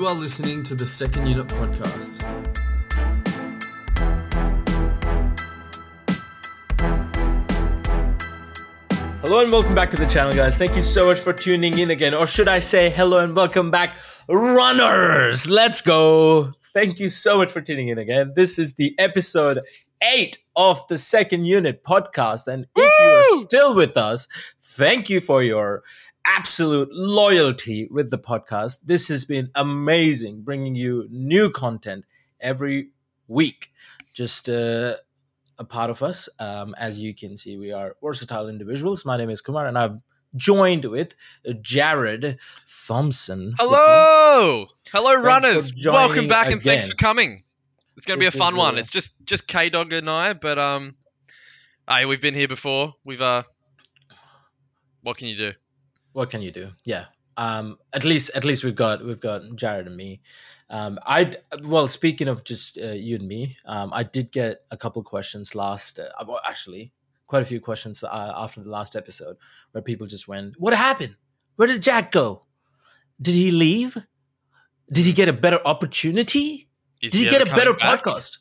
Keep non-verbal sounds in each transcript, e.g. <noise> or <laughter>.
You are listening to the Second Unit Podcast. Hello and welcome back to the channel, guys. Thank you so much for tuning in again. Or should I say hello and welcome back, runners? Let's go. Thank you so much for tuning in again. This is the episode eight of the second unit podcast. And if you're still with us, thank you for your absolute loyalty with the podcast. This has been amazing, bringing you new content every week. Just uh, a part of us. Um, as you can see, we are versatile individuals. My name is Kumar, and I've joined with Jared Thompson. Hello, hello, runners. Welcome back and thanks for coming. It's going to be a fun one. uh, It's just just K Dog and I, but um, hey, we've been here before. We've uh, what can you do? What can you do? Yeah. Um, at least, at least we've got we've got Jared and me. Um, I well, speaking of just uh, you and me, um, I did get a couple questions last. Uh, well, actually, quite a few questions uh, after the last episode where people just went, "What happened? Where did Jack go? Did he leave? Did he get a better opportunity? Is Did he ever get a better back? podcast?"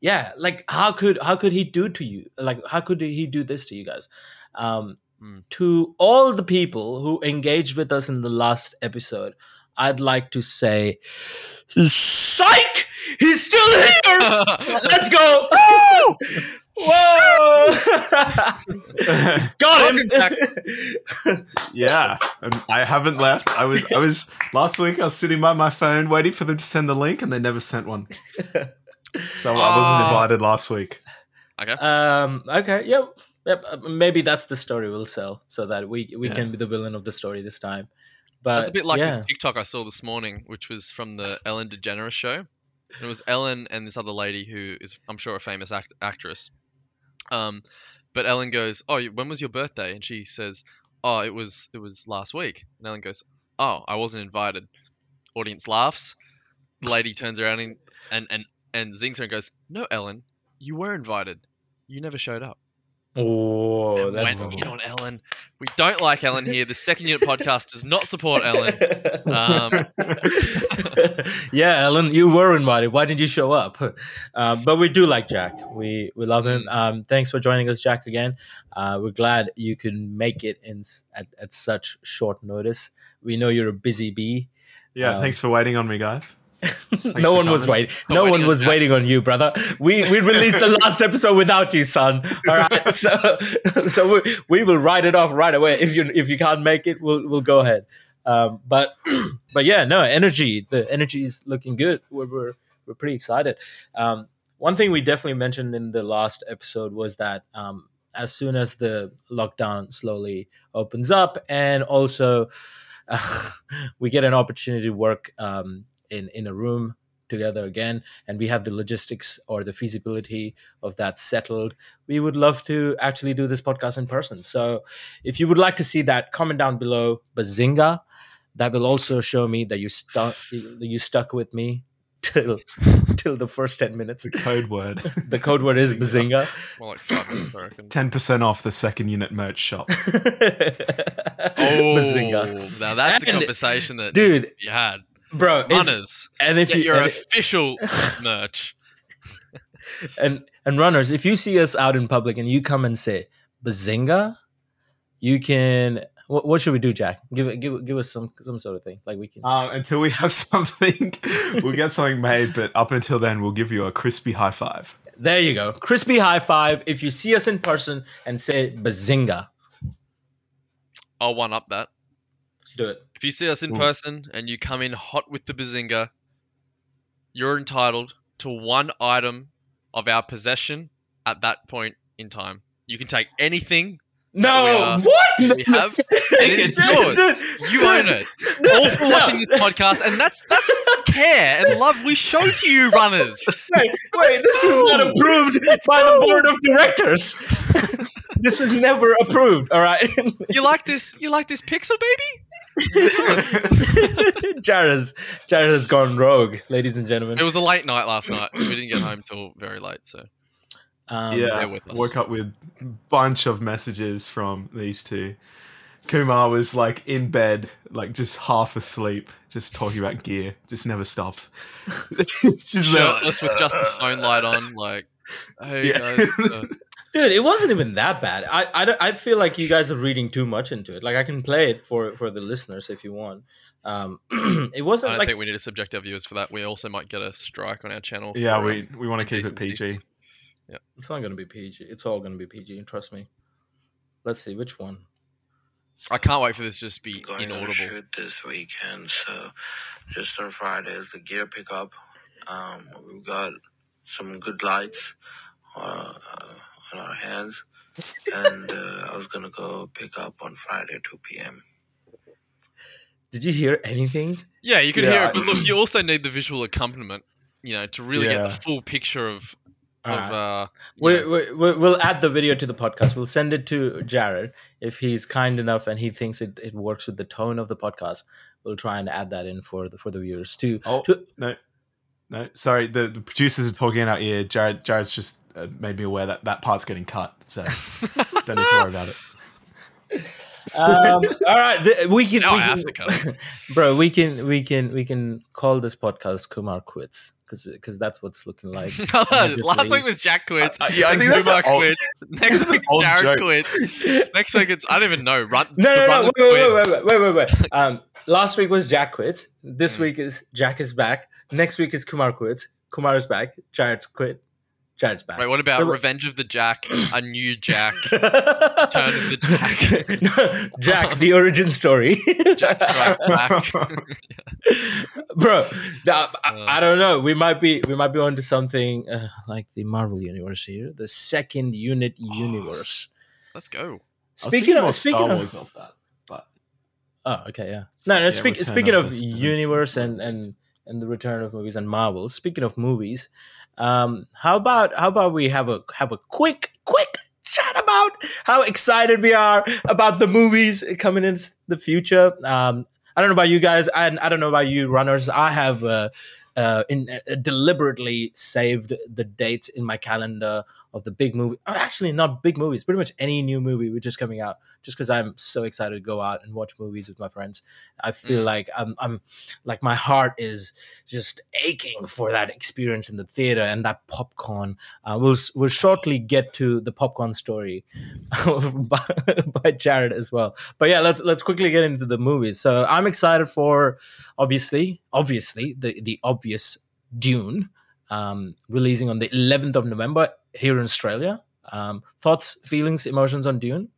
Yeah, like how could how could he do to you? Like how could he do this to you guys? Um, Hmm. To all the people who engaged with us in the last episode, I'd like to say, "Psych! He's still here! <laughs> Let's go! Woo! Whoa! <laughs> Got him! <laughs> Yeah, and I haven't left. I was, I was last week. I was sitting by my phone waiting for them to send the link, and they never sent one. So I wasn't Oh. invited last week. okay. um. Okay. Yep. Yep. uh, Maybe that's the story we'll sell, so that we we Yeah. can be the villain of the story this time. But That's a bit like yeah. this TikTok I saw this morning, which was from the Ellen DeGeneres show. And it was Ellen and this other lady who is, I'm sure, a famous act- actress. Um, but Ellen goes, "Oh, when was your birthday?" And she says, "Oh, it was it was last week." And Ellen goes, "Oh, I wasn't invited." Audience laughs. The lady turns around and and and, and zings her and goes, "No, Ellen, you were invited. You never showed up." Oh, and that's went in on Ellen. We don't like Ellen here. The Second Unit Podcast does not support Ellen. Um, <laughs> yeah, Ellen, you were invited. Why didn't you show up? Um, but we do like Jack. We we love him. Um, thanks for joining us, Jack. Again, uh, we're glad you could make it in at, at such short notice. We know you're a busy bee. Yeah, Um, thanks for waiting on me, guys. <laughs> no one was waiting. No one on was waiting on you, brother. We we released the <laughs> last episode without you, son. All right, <laughs> so so we, we will write it off right away. If you if you can't make it, we'll we'll go ahead. Um, but <clears throat> but yeah, no energy. The energy is looking good. We're we're, we're pretty excited. Um, one thing we definitely mentioned in the last episode was that um, as soon as the lockdown slowly opens up, and also uh, we get an opportunity to work um, in in a room together again and we have the logistics or the feasibility of that settled we would love to actually do this podcast in person so if you would like to see that comment down below bazinga that will also show me that you stuck you stuck with me till <laughs> till the first 10 minutes The code word. <laughs> the code word is bazinga more like five minutes, I reckon. Ten percent off the second unit merch shop. <laughs> Oh, bazinga now that's a conversation that dude, you had. Bro if, Runners, and if get you your and- official <laughs> merch. and and runners, if you see us out in public and you come and say bazinga, you can. What, what should we do, Jack? Give it, give give us some some sort of thing like we can. Um, until we have <laughs> something, we'll get something made. But up until then, we'll give you a crispy high five. there you go, crispy high five. If you see us in person and say bazinga, I'll one up that. do it. If you see us in hmm. person and you come in hot with the bazinga, you're entitled to one item of our possession at that point in time. You can take anything we No, are- what? we have, and it is <laughs> yours. You own it. All for watching this <laughs> podcast, and that's that's care and love we show to you, runners. <laughs> Wait, wait, this is not approved by the board of directors. this was never approved. All right, You like this? You like this pixel baby? <laughs> Jared has Jared has gone rogue, ladies and gentlemen. It was a late night last night. We didn't get home till very late, so Um, yeah, with us. woke up with a bunch of messages from these two Kumar was like in bed, like just half asleep, just talking about gear, just never stops. it's <laughs> just like- Shirtless with just the phone light on, like, hey Yeah. guys. uh, Dude, it wasn't even that bad. I, I, I feel like you guys are reading too much into it. Like I can play it for for the listeners if you want. Um, <clears throat> it wasn't don't like think we need to subject our viewers for that. We also might get a strike on our channel. yeah, for, we um, we want to keep it indecency. PG. it's not gonna be PG. It's all gonna be PG. Trust me. Let's see which one. I can't wait for this to just be going to inaudible. shoot this weekend. So just on Friday is the gear pickup. Um, we've got some good lights uh, uh, on our hands, and uh, I was gonna go pick up on Friday 2 p.m. Did you hear anything? Yeah, you can hear it, but look, you also need the visual accompaniment, you know, to really get the full picture of of Alright. uh. we, know- we, we- we'll add the video to the podcast. We'll send it to Jared if he's kind enough and he thinks it, it works with the tone of the podcast. We'll try and add that in for the for the viewers too. Oh To- no, no, sorry. The, the producers are talking in our ear. Jared, Jared's just uh, made me aware that that part's getting cut, so <laughs> don't need to worry about it. um, all right, th- we can, Now we I can have to cut <laughs> bro. We can we can we can call this podcast Kumar quits because that's what's looking like. <laughs> Last week was Jack quits. Uh, uh, yeah, I think that's Kumar an old- quits. Next week Jared joke. quits. Next week it's I don't even know. Run. No, the no, no. runners Wait, quit. wait, wait, wait, wait, wait, wait. Um, last week was Jack quit. This Hmm. week is Jack is back. Next week is Kumar quits. Kumar is back. Jared's quit. Jared's back. Wait, what about So- Revenge of the Jack? <coughs> A new Jack. <laughs> Turn of the Jack. <laughs> Jack, the origin story. Jack strikes back. <laughs> Bro, that- I, Uh. I don't know. We might be we might be onto something uh, like the Marvel universe here, the second unit universe. Let's go. Speaking of speaking Star of Wars of that, but Oh, okay, yeah. No, no. Yeah, speak, speaking of of, universe and and and the return of movies and Marvel. Speaking of movies, um, how about how about we have a have a quick quick chat about how excited we are about the movies coming in the future. Um, I don't know about you guys, and I don't know about you runners. I have uh, uh, in, uh, deliberately saved the dates in my calendar of the big movie. Actually, not big movies. Pretty much any new movie which is coming out, just because I'm so excited to go out and watch movies with my friends. I feel Mm. like I'm, I'm like my heart is just aching for that experience in the theater and that popcorn. Uh, we'll we'll shortly get to the popcorn story <laughs> by, by Jared as well. But yeah, let's let's quickly get into the movies. So I'm excited for obviously obviously the the obvious Dune um, releasing on the 11th of November here in Australia. Um, thoughts, feelings, emotions on Dune?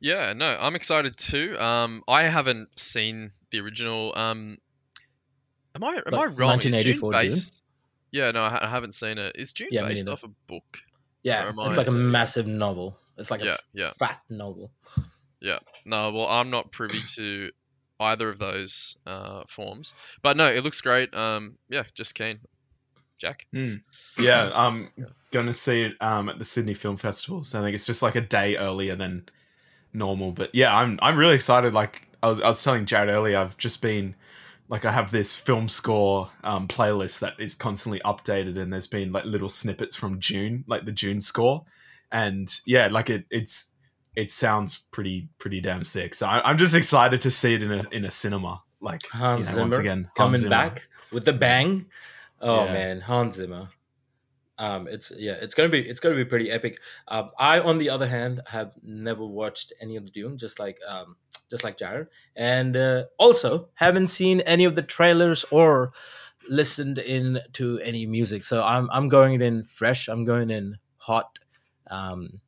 Yeah, no, I'm excited too. Um, I haven't seen the original. Um, am I am Like I wrong? Is Dune 1984 Dune? Yeah, no, I, ha- I haven't seen it. Is Dune Yeah, based off a book? Yeah, it's I- like a massive novel. It's like Yeah, a yeah. fat novel. Yeah. No, well, I'm not privy to either of those uh, forms, but no, it looks great. Um, yeah, just keen. Jack. yeah, I'm going to see it um, at the Sydney Film Festival. So I think it's just like a day earlier than normal. But yeah, I'm I'm really excited. Like I was, I was telling Jared earlier, I've just been like I have this film score um, playlist that is constantly updated, and there's been like little snippets from Dune, like the Dune score, and yeah, like it it's it sounds pretty pretty damn sick. So I, I'm just excited to see it in a in a cinema. Like Hans you know, Zimmer once again Hans coming Zimmer. back with the bang. Oh Yeah. man, Hans Zimmer. Um, it's yeah, it's gonna be it's gonna be pretty epic. Um, I, on the other hand, have never watched any of the Dune, just like um, just like Jared, and uh, also haven't seen any of the trailers or listened in to any music. So I'm I'm going in fresh. I'm going in hot. Um,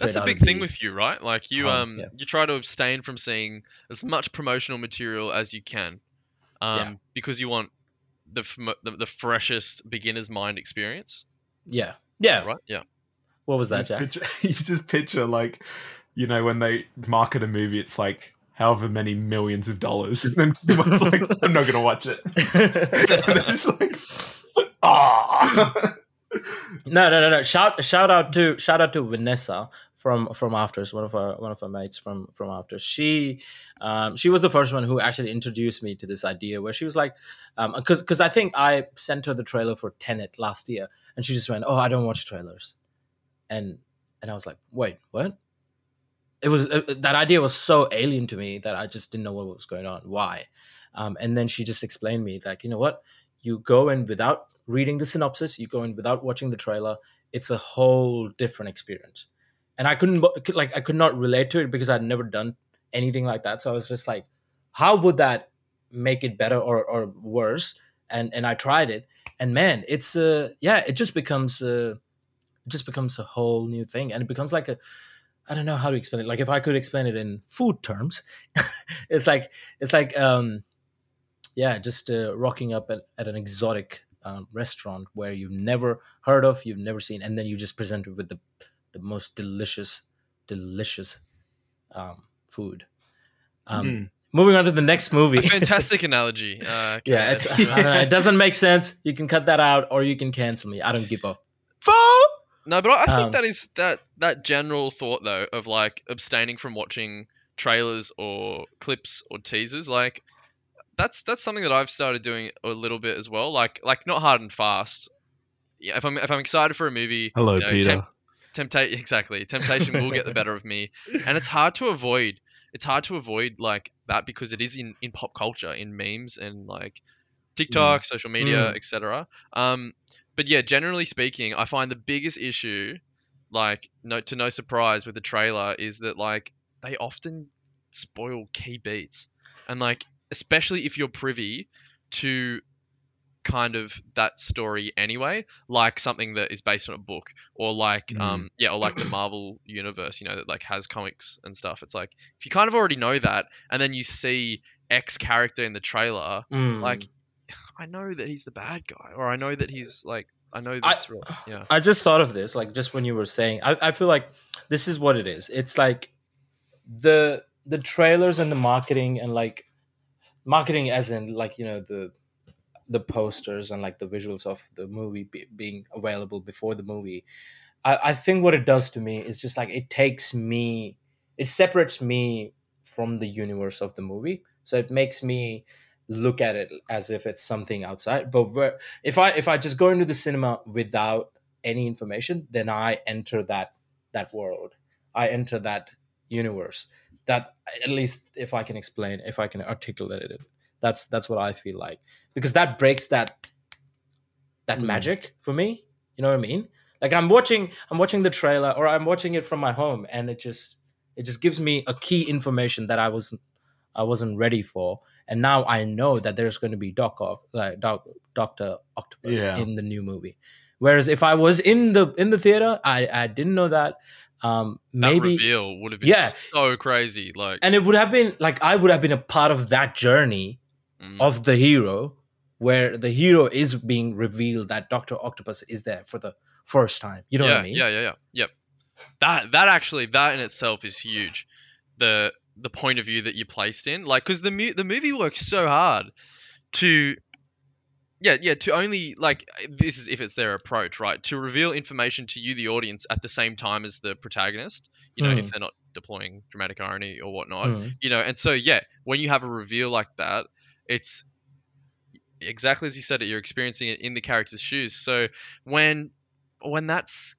That's a big of thing the- with you, right? Like you, Um, um, yeah. you try to abstain from seeing as much promotional material as you can, um, Yeah. because you want the, the the freshest beginner's mind experience, yeah yeah. right? Yeah. What was that, You Jack? just, picture, <laughs> you just picture like, you know, when they market a movie, it's like however many millions of dollars, <laughs> and then someone's like, "I'm not gonna watch it," <laughs> and they're just like, "Ah." No, no, no, no. Shout, shout out to shout out to Vanessa from from Afters, one of our one of our mates from from Afters. She, um, she was the first one who actually introduced me to this idea where she was like, um, because because I think I sent her the trailer for Tenet last year, and she just went, "Oh, I don't watch trailers," and and I was like, "Wait, what?" it was uh, that idea was so alien to me that I just didn't know what was going on. Why? Um, and then she just explained me like, you know what? You go in without reading the synopsis. You go in without watching the trailer. It's a whole different experience. And I couldn't like I could not relate to it because I'd never done anything like that. So I was just like, how would that make it better or, or worse? And and I tried it, and man, it's uh yeah, it just becomes uh, it just becomes a whole new thing, and it becomes like a I don't know how to explain it. Like if I could explain it in food terms, <laughs> it's like it's like um yeah, just uh, rocking up at, at an exotic um, restaurant where you've never heard of, you've never seen, and then you just present it with the the most delicious, delicious um, food. Um, Mm. Moving on to the next movie. A fantastic analogy. Uh, <laughs> yeah, it's, I don't know, it doesn't make sense. You can cut that out, or you can cancel me. I don't give up. fuck. No, but I I think Um, that is that that general thought though of like abstaining from watching trailers or clips or teasers, like that's that's something that I've started doing a little bit as well. Like like not hard and fast. Yeah, if I'm if I'm excited for a movie, Hello, you know, Peter. temp- tempta- exactly. Temptation will get the better of me, and it's hard to avoid. It's hard to avoid like that because it is in in pop culture, in memes and like TikTok, social media, Mm. etc. Um, but yeah, generally speaking, I find the biggest issue, like no to no surprise with the trailer, is that like they often spoil key beats, and like especially if you're privy to kind of that story anyway, like something that is based on a book, or like Mm. um yeah, or like the Marvel universe, you know, that like has comics and stuff. It's like if you kind of already know that, and then you see X character in the trailer, Mm. like <sighs> I know that he's the bad guy, or I know that he's like I know I- this. real yeah. I just thought of this, like just when you were saying, I, I feel like this is what it is. It's like the the trailers and the marketing and like marketing as in like you know the the posters and like the visuals of the movie be, being available before the movie. I, I think what it does to me is just like it takes me, it separates me from the universe of the movie. So it makes me look at it as if it's something outside. But where, if I if I just go into the cinema without any information, then I enter that that world. I enter that universe. That at least if I can explain, if I can articulate it, that's that's what I feel like because that breaks that that Mm. magic for me. You know what I mean? Like I'm watching I'm watching the trailer or I'm watching it from my home, and it just it just gives me a key information that I wasn't I wasn't ready for, and now I know that there's going to be Doc Ock, like Doc, Doctor Octopus Yeah. in the new movie. Whereas if I was in the in the theater, I I didn't know that. Um, That maybe reveal would have been Yeah. so crazy. Like and it would have been like I would have been a part of that journey mm. of the hero, where the hero is being revealed that Doctor Octopus is there for the first time. You know yeah, what I mean? Yeah, yeah, yeah. Yep. That that actually that in itself is huge. The the point of view that you placed in, like, because the mu- the movie works so hard to, yeah, yeah, to only like this is if it's their approach, right? To reveal information to you, the audience, at the same time as the protagonist. You know, if Mm. they're not deploying dramatic irony or whatnot. Mm. You know, and so yeah, when you have a reveal like that, it's exactly as you said it. You're experiencing it in the character's shoes. So when when that's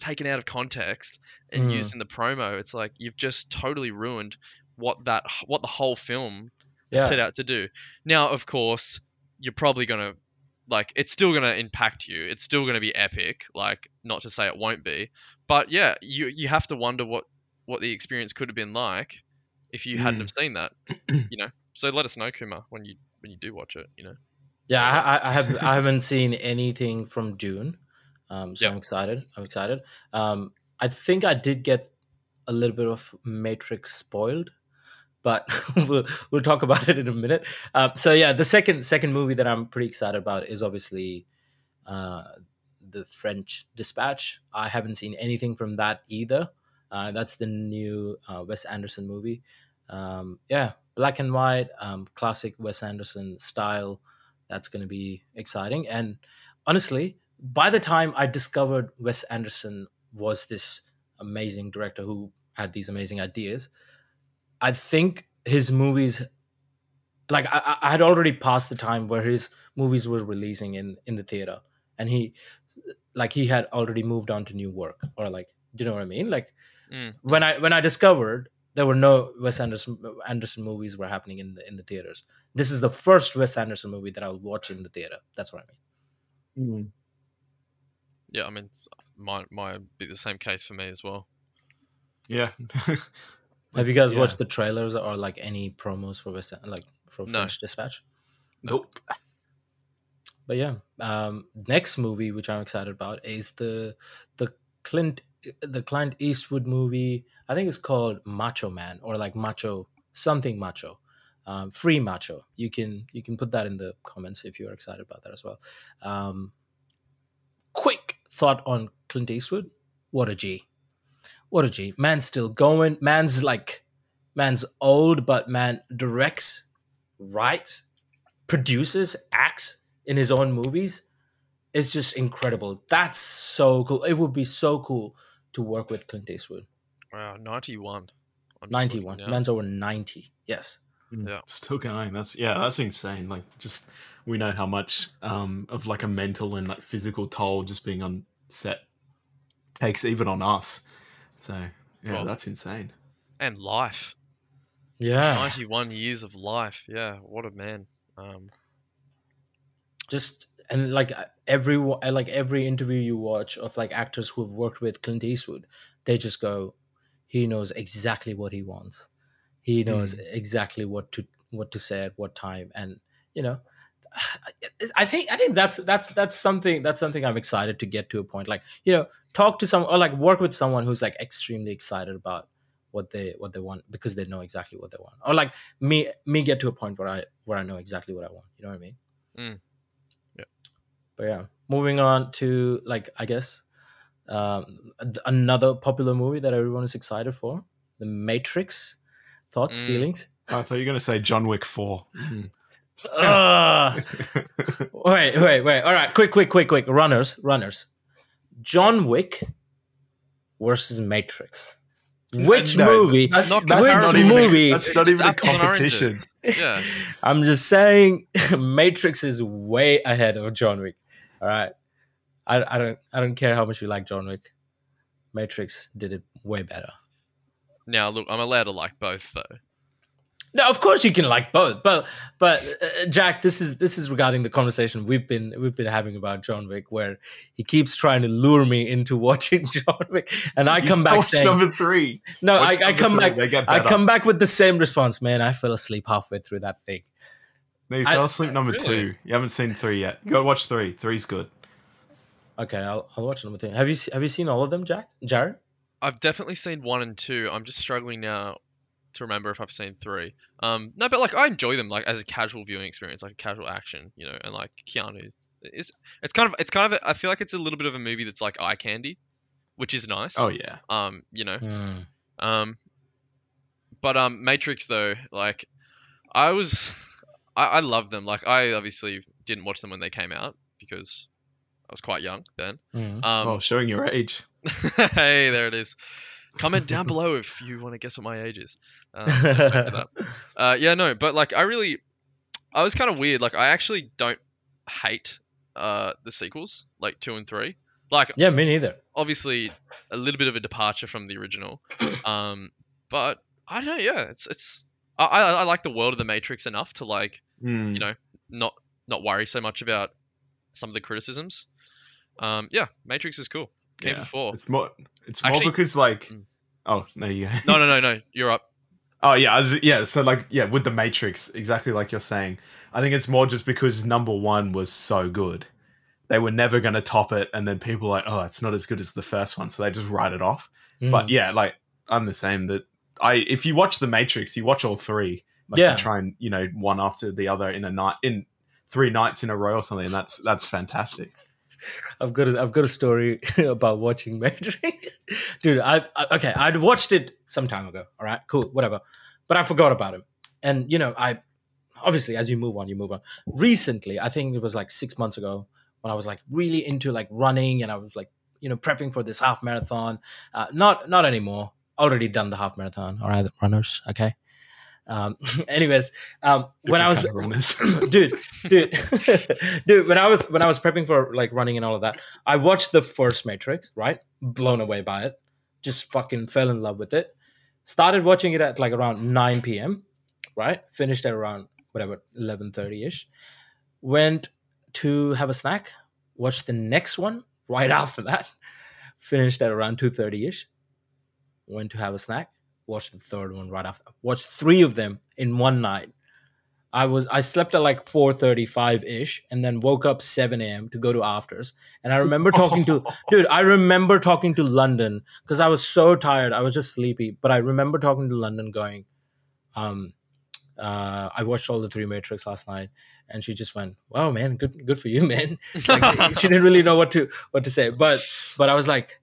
taken out of context and Mm. used in the promo, it's like you've just totally ruined what that what the whole film Yeah. set out to do. Now, of course, you're probably gonna like it's still gonna impact you. It's still gonna be epic. Like, not to say it won't be, but yeah, you you have to wonder what what the experience could have been like if you hadn't Mm. have seen that. <clears throat> you know. So let us know, Kumar, when you when you do watch it. You know. Yeah, I, I- have I haven't seen anything from Dune, um, so. I'm excited. I'm excited. Um, I think I did get a little bit of Matrix spoiled, but <laughs> we'll we'll talk about it in a minute. Um, so yeah, the second second movie that I'm pretty excited about is obviously uh, the French Dispatch. I haven't seen anything from that either. Uh, that's the new uh, Wes Anderson movie. Um, yeah, black and white, um, classic Wes Anderson style that's going to be exciting. And honestly, by the time I discovered Wes Anderson was this amazing director who had these amazing ideas, I think his movies, like I, I- had already passed the time where his movies were releasing in in the theater, and he, like he had already moved on to new work or like Do you know what I mean? Like Mm. when I when I discovered there were no Wes Anderson Anderson movies were happening in the in the theaters. This is the first Wes Anderson movie that I'll watch in the theater. That's what I mean. Yeah, I mean, might might be the same case for me as well. Yeah. <laughs> Have you guys Yeah. watched the trailers or like any promos for Wes like for No. French Dispatch? nope. But yeah, um, next movie which I'm excited about is the the Clint the Clint Eastwood movie. I think it's called Macho Man or like Macho something Macho, um, Free Macho. You can you can put that in the comments if you're excited about that as well. Um, quick thought on Clint Eastwood. What a G. What a G. Man's still going. Man's like, man's old, but man directs, writes, produces, acts in his own movies. It's just incredible. That's so cool. It would be so cool to work with Clint Eastwood. Wow, ninety-one. 91. looking now. Man's over 90. Yes. Yeah. Still going. That's yeah, that's insane. Like just we know how much um of like a mental and like physical toll just being on set takes even on us. So yeah, Well- that's insane. and life. Yeah. Ninety-one years of life. Yeah, what a man. Um, just and like uh, every uh, like every interview you watch of like actors who've worked with Clint Eastwood, they just go, he knows exactly what he wants. He knows mm. exactly what to what to say at what time, and you know, <sighs> I think I think that's that's that's something that's something I'm excited to get to a point. Like you know, talk to someone or like work with someone who's like extremely excited about what they what they want because they know exactly what they want, or like me me get to a point where I where I know exactly what I want. You know what I mean? Mm. Yeah. But yeah, moving on to like I guess um, another popular movie that everyone is excited for, The Matrix. Thoughts, Mm. feelings? I thought you were gonna say John Wick 4. Ugh. <laughs> wait, wait, wait. All right, quick, quick, quick, quick. Runners, runners. John Wick versus Matrix. Which No, movie? That's, Not that's which not even movie? A, that's not even a competition. Yeah. I'm just saying, <laughs> Matrix is way ahead of John Wick. All right, I, I don't I don't care how much you like John Wick. Matrix did it way better. Now look, I'm allowed to like both though. No, of course you can like both, but but uh, Jack, this is this is regarding the conversation we've been we've been having about John Wick, where he keeps trying to lure me into <laughs> watching John Wick, and I You come back saying, number three. no, I, Watch I number come three, back, I come back with the same response, man. I fell asleep halfway through that thing. No, you I- fell asleep number Really? two. You haven't seen three yet. You gotta watch three. Three's good. Okay, I'll, I'll watch number three. Have you have you seen all of them, Jack? Jared? I've definitely seen one and two. I'm just struggling now to remember if I've seen three. Um, no, but like I enjoy them like as a casual viewing experience, like a casual action, you know, and like Keanu. It's it's kind of it's kind of a, I feel like it's a little bit of a movie that's like eye candy, which is nice. Oh yeah. Um, you know, Hmm. Um, but um, Matrix though, like, I was, I, I love them. Like, I obviously didn't watch them when they came out because I was quite young then. Hmm. Um, oh, showing your age. <laughs> hey, there it is. Comment down below if you want to guess what my age is. Um, I'll wait for that. <laughs> uh, yeah, no, but like, I really, I was kind of weird. Like, I actually don't hate uh the sequels, like two and three. Like, Yeah, me neither. obviously a little bit of a departure from the original. <clears throat> Um, but I don't know. Yeah, it's it's. I, I I like the world of the Matrix enough to like Hmm. you know not not worry so much about some of the criticisms. Um, yeah, Matrix is cool. Came Yeah. for four. It's more. It's more Actually- because like. Mm. Oh no, you. <laughs> No, no, no, no. You're up. Oh yeah, I was, yeah. So like yeah, with the Matrix, exactly like you're saying. I think it's more just because number one was so good, they were never going to top it, and then people were like, oh, it's not as good as the first one, so they just write it off. Hmm. But yeah, like I'm the same. That I if you watch the Matrix, you watch all three. Like, Yeah. Try and you know one after the other in a night in three nights in a row or something. And that's that's fantastic. I've got a, I've got a story <laughs> about watching Matrix, <laughs> dude. I, I okay, I'd watched it some time ago. All right, cool, whatever. But I forgot about him, and you know, I obviously as you move on, you move on. Recently, I think it was like six months ago when I was like really into like running, and I was like you know prepping for this half marathon. Uh, not not anymore. Already done the half marathon. All right, runners. Okay. Um, <laughs> anyways, um, when I was kind of runners. <clears throat> dude dude <laughs> <laughs> dude when i was when i was prepping for like running and all of that i watched the first matrix right blown away by it just fucking fell in love with it. Started watching it at like around 9 p.m. Right, finished at around whatever 11:30 ish. Went to have a snack. Watched the next one right after that. Finished at around 2:30 ish. Went to have a snack. Watched the third one right after. Watched three of them in one night. I was I slept at like 4:35 ish and then woke up 7 a.m. to go to afters. And I remember talking to <laughs> dude, I remember talking to London because I was so tired. I was just sleepy. But I remember talking to London going, um, uh, I watched all the three Matrix last night, and she just went, "Wow, man, good, good for you, <laughs> man." Like, she didn't really know what to what to say, but but I was like,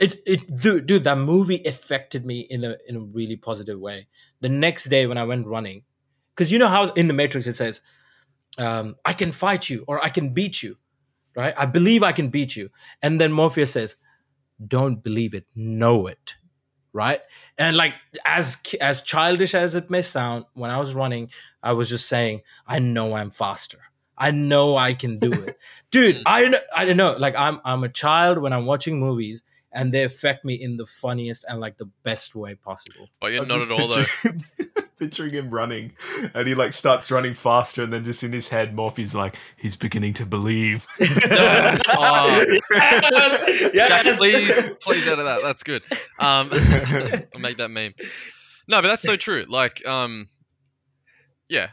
it it dude, dude, that movie affected me in a in a really positive way. The next day when I went running, because you know how in the Matrix it says, um, "I can fight you" or "I can beat you," right? I believe I can beat you, and then Morpheus says, "Don't believe it, know it." right and like as as childish as it may sound when i was running i was just saying i know i'm faster i know i can do it <laughs> dude i i don't know like i'm i'm a child when i'm watching movies and they affect me in the funniest and like the best way possible But you're I'm not at all though. picturing, <laughs> picturing him running, and he like starts running faster, and then just in his head, Morphe's like, he's beginning to believe. <laughs> Yes. Oh, <laughs> yes, Jack, please, please out of that. That's good. Um, I'll make that meme. No, but that's so true. Like, um, yeah.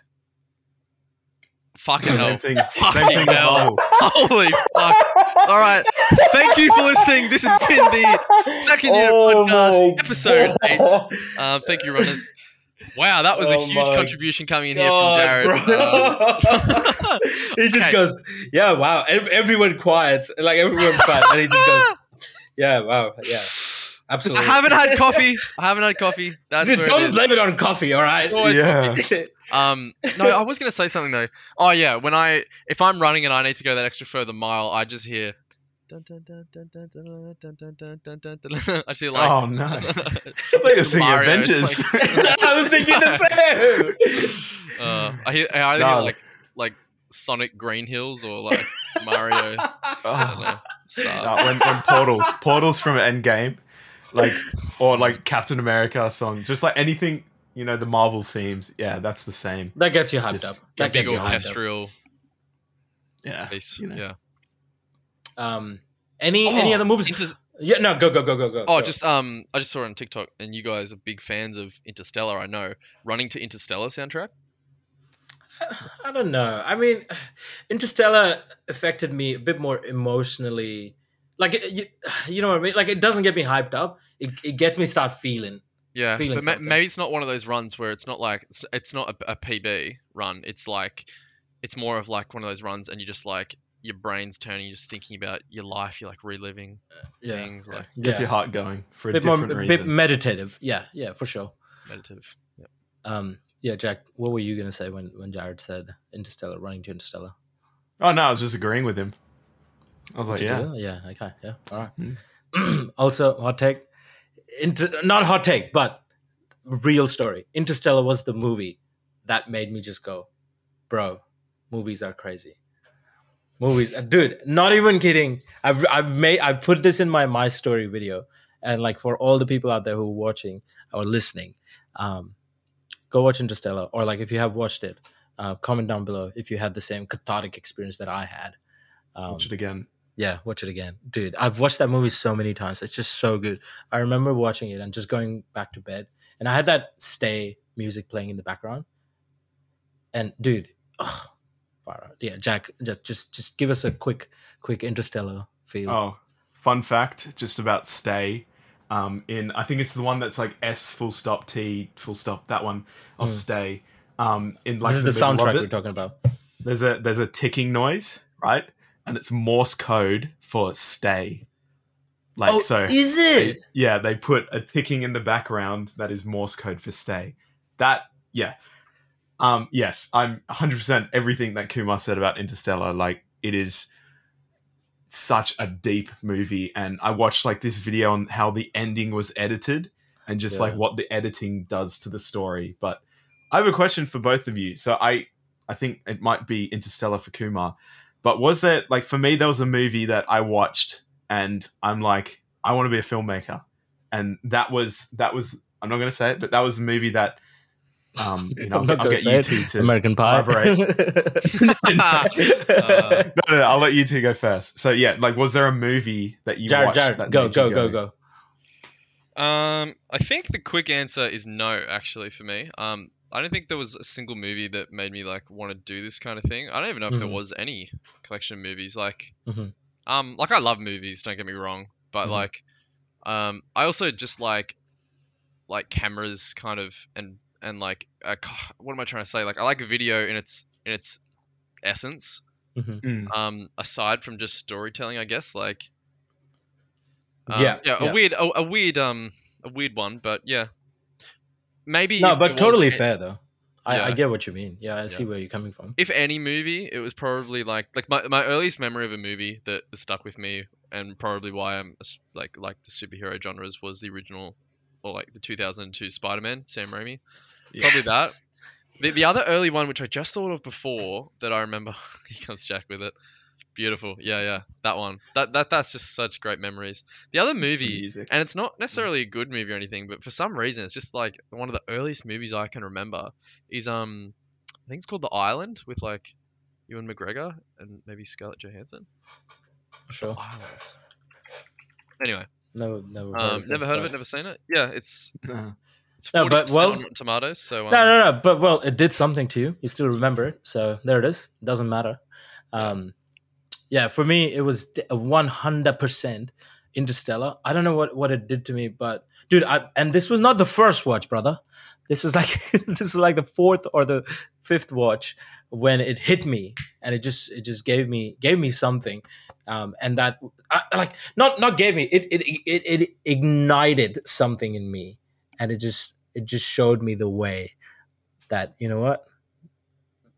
Fucking hell. thing. Fucking Same thing with hell. Holy fuck. All right. Thank you for listening. This has been the second year Oh podcast, my episode eight. Um, thank you, runners. Wow, that was a Oh huge contribution coming in here from Jared. bro. Um, <laughs> he just okay. goes, "Yeah, wow." Everyone quiet, like everyone's quiet, and he just goes, "Yeah, wow, yeah, Absolutely. I haven't had <laughs> coffee. I haven't had coffee. That's Dude, where don't is. blame it on coffee, all right? Yeah. <laughs> Um, no, I was going to say something though. Oh yeah, when I if I'm running and I need to go that extra further mile, I just hear. I see like oh no! like you're singing Avengers. I was thinking the same. Uh, I hear I no. like like Sonic Green Hills or like Mario. oh. know, no, when, when portals portals from Endgame, like or like Captain America song, just like anything you know, the Marvel themes. Yeah, that's the same. That gets you hyped Just up. That gets you hyped up. Yeah, piece. you know. Yeah. Um, any Oh, any other movies? Inter- yeah, no, go go go go go. Oh, go. just um, I just saw it on TikTok, and you guys are big fans of Interstellar. I know. Running to Interstellar soundtrack. <sighs> I don't know. I mean, <sighs> Interstellar affected me a bit more emotionally. Like you, <sighs> you know what I mean? Like it doesn't get me hyped up. It, it gets me start feeling. Yeah, feeling but ma- maybe it's not one of those runs where it's not like it's, it's not a, a PB run. It's like it's more of like one of those runs, and you just like your brain's turning. You're just thinking about your life. You're like reliving things, like Gets Yeah. your heart going for a bit different a reason. bit meditative. Yeah, yeah, for sure. meditative. Yeah. Um, yeah, Jack, what were you gonna say when when Jared said Interstellar, running to Interstellar? oh no, I was just agreeing with him. I was like, Did yeah, yeah, okay, yeah, all right. <clears throat> also, hot take, Inter- not hot take, but real story. Interstellar was the movie that made me just go, bro, movies are crazy. Movies, dude, not even kidding. I've I've made I've put this in my my story video, and like for all the people out there who are watching or listening, um, go watch Interstellar, or like if you have watched it, uh, comment down below if you had the same cathartic experience that I had. Um, watch it again. Yeah, watch it again. Dude, I've watched that movie so many times. It's just so good. I remember watching it and just going back to bed. And I had that stay music playing in the background. And dude, ugh, far out. Yeah, Jack, just just just give us a quick quick interstellar feel. Oh, fun fact, just about Stay. Um, in I think it's the one that's like S full stop T full stop that one of Mm. Stay. Um, in like this is the of soundtrack we're talking about. there's a there's a ticking noise, right? And it's Morse code for stay. Like oh, so is they- it? yeah, they put a ticking in the background that is Morse code for stay. That yeah. Um yes, I'm 100% everything that Kumar said about Interstellar like it is such a deep movie and I watched like this video on how the ending was edited and just like what the editing does to the story. But I have a question for both of you. So I I think it might be Interstellar for Kumar. But was that like for me there was a movie that I watched and I'm like I want to be a filmmaker. and that was that was I'm not going to say it, but that was a movie that um, <laughs> you know, I'm I'll, I'll get you two to American Pie. <laughs> Uh, <laughs> no, no, no, I'll let you two go first. So yeah, like, was there a movie that you Jared, watched Jared, that go, made you go, go, go. Um, I think the quick answer is no, actually, for me. Um, I don't think there was a single movie that made me like want to do this kind of thing. I don't even know if there Mhm. was any collection of movies. Like, Mhm. um, like I love movies. Don't get me wrong, but Mhm. like, um, I also just like, like cameras, kind of, and and like, uh, what am I trying to say? Like, I like video in its in its essence. Mm. Um, aside from just storytelling, I guess. Like, um, Yeah, yeah, yeah. a weird, a, a weird, um, a weird one, but yeah. Maybe No, but totally fair though. I, I get what you mean. Yeah, I see where you're coming from. if any movie, it was probably like like my, my earliest memory of a movie that stuck with me, and probably why I'm like like the superhero genres was the original, or like the 2002 Spider-Man, Sam Raimi. Probably that. The, the other early one, which I just thought of before, that I remember, <laughs> he comes Jack with it. Beautiful, yeah, yeah, that one. That that that's just such great memories. The other the movie, and it's not necessarily a good movie or anything, but for some reason, it's just like one of the earliest movies I can remember is um, I think it's called The Island with like Ewan McGregor and maybe Scarlett Johansson. Sure. Island. Anyway, Never, never. heard um, of never heard of it, never seen it. Yeah, it's <laughs> it's No, but, well- Tomatoes. So um, No, no, no. But well, it did something to you. You still remember it, so there it is. Doesn't matter. Um, yeah, for me, it was one hundred percent Interstellar. I don't know what what it did to me, but dude, I and this was not the first watch, brother. This was like <laughs> this is like the fourth or the fifth watch when it hit me, and it just it just gave me gave me something, um, and that I, like not not gave me it it it, it ignited something in me, and it just it just showed me the way that you know what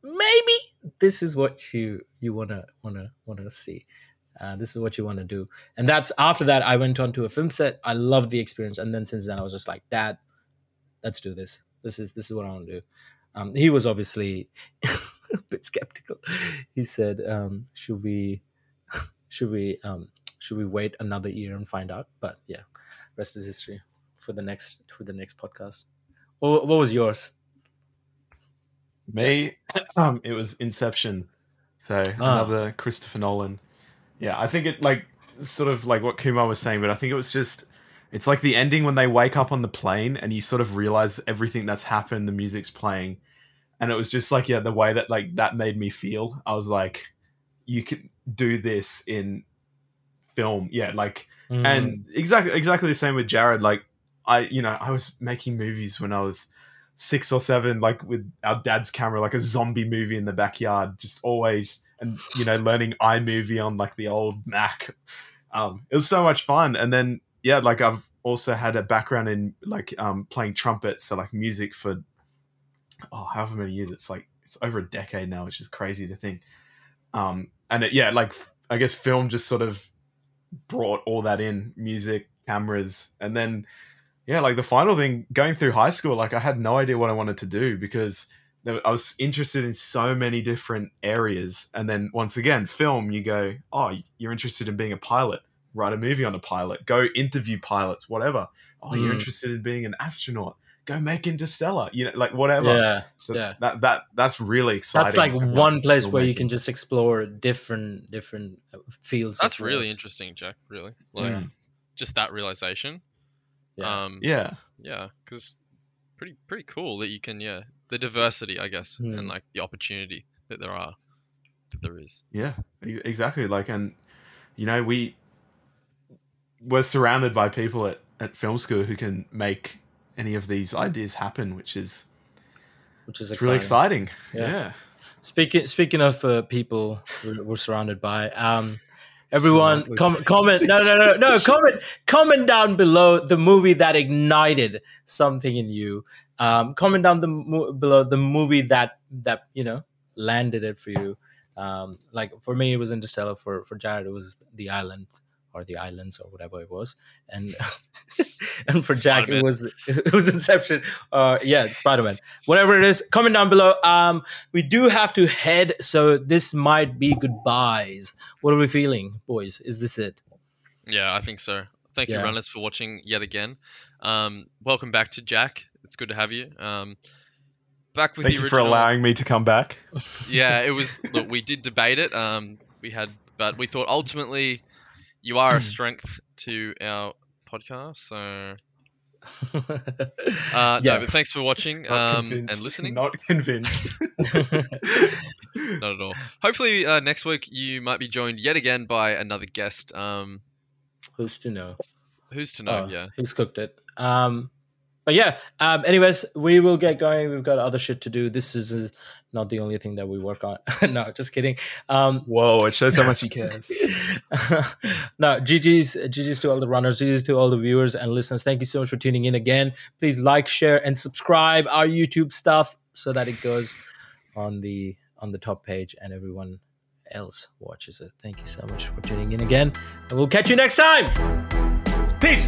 maybe this is what you you to want to see. Uh, this is what you want to do. And that's after that i went on to a film set. I loved the experience. And then since then i was just like dad let's do this. This is this is what i want to do. Um, he was obviously <laughs> a bit skeptical. He said um, should we <laughs> should we um, should we wait another year and find out? But yeah rest is history for the next for the next podcast. What, what was yours Me, <coughs> um, it was Inception. So Ah. another Christopher Nolan. Yeah, I think it like sort of like what Kumar was saying, but I think it was just it's like the ending when they wake up on the plane and you sort of realize everything that's happened, the music's playing. And it was just like, yeah, the way that like that made me feel. I was like, you could do this in film. Yeah, like Mm. and exactly exactly the same with Jared. Like I, you know, I was making movies when I was six or seven, like with our dad's camera, like a zombie movie in the backyard, just always, and you know, learning iMovie on like the old Mac. Um, it was so much fun, and then yeah, like I've also had a background in like um playing trumpet, so like music for oh however many years. It's like it's over a decade now, which is crazy to think. Um, and it, yeah, like I guess film just sort of brought all that in music cameras and then yeah like the final thing going through high school like i had no idea what i wanted to do because i was interested in so many different areas and then once again film you go oh you're interested in being a pilot write a movie on a pilot go interview pilots whatever oh you're Mm. interested in being an astronaut go make interstellar you know like whatever yeah so yeah. that that that's really exciting that's like about one place where you can just explore different different uh, fields that's really interesting, Jack. Really, like Mm. just that realization. Yeah Um, yeah yeah, because pretty pretty cool that you can yeah the diversity I guess Hmm. and like the opportunity that there are that there is. Yeah, exactly. Like, and you know, we we're surrounded by people at, at film school who can make any of these ideas happen, which is which is exciting. really exciting. Yeah. Yeah. speaking speaking of uh, people we're, we're surrounded by um everyone com- comment no no no no <laughs> comment comment down below the movie that ignited something in you. Um comment down the mo- below the movie that that you know landed it for you. Um like for me it was interstellar. For for jared it was the island or the islands or whatever it was and <laughs> and for jack it Spider-Man. was it was inception uh yeah spider-man whatever it is comment down below um we do have to head so this might be goodbyes what are we feeling boys is this it Yeah, I think so. Thank you, runners, for watching yet again. Um, welcome back to Jack. It's good to have you. Um, back with Thank the you for allowing me to come back. Yeah, it was. <laughs> Look, we did debate it. Um, we had, but we thought ultimately you are a strength to our podcast. So, <laughs> uh, Yeah. no, but thanks for watching um, and listening. Not convinced. <laughs> <laughs> Not at all. Hopefully, uh, next week you might be joined yet again by another guest. Um, Who's to know? who's to know? Oh, yeah. he's cooked it. Um, but yeah. Um, anyways, we will get going. We've got other shit to do. This is uh, not the only thing that we work on. <laughs> no, just kidding. Um, Whoa, it shows how much he <laughs> cares. no, GG's, GG's to all the runners, GG's to all the viewers and listeners. Thank you so much for tuning in again. Please like, share, and subscribe our YouTube stuff so that it goes on the on the top page and everyone else watches it. Thank you so much for tuning in again, and we'll catch you next time. Peace.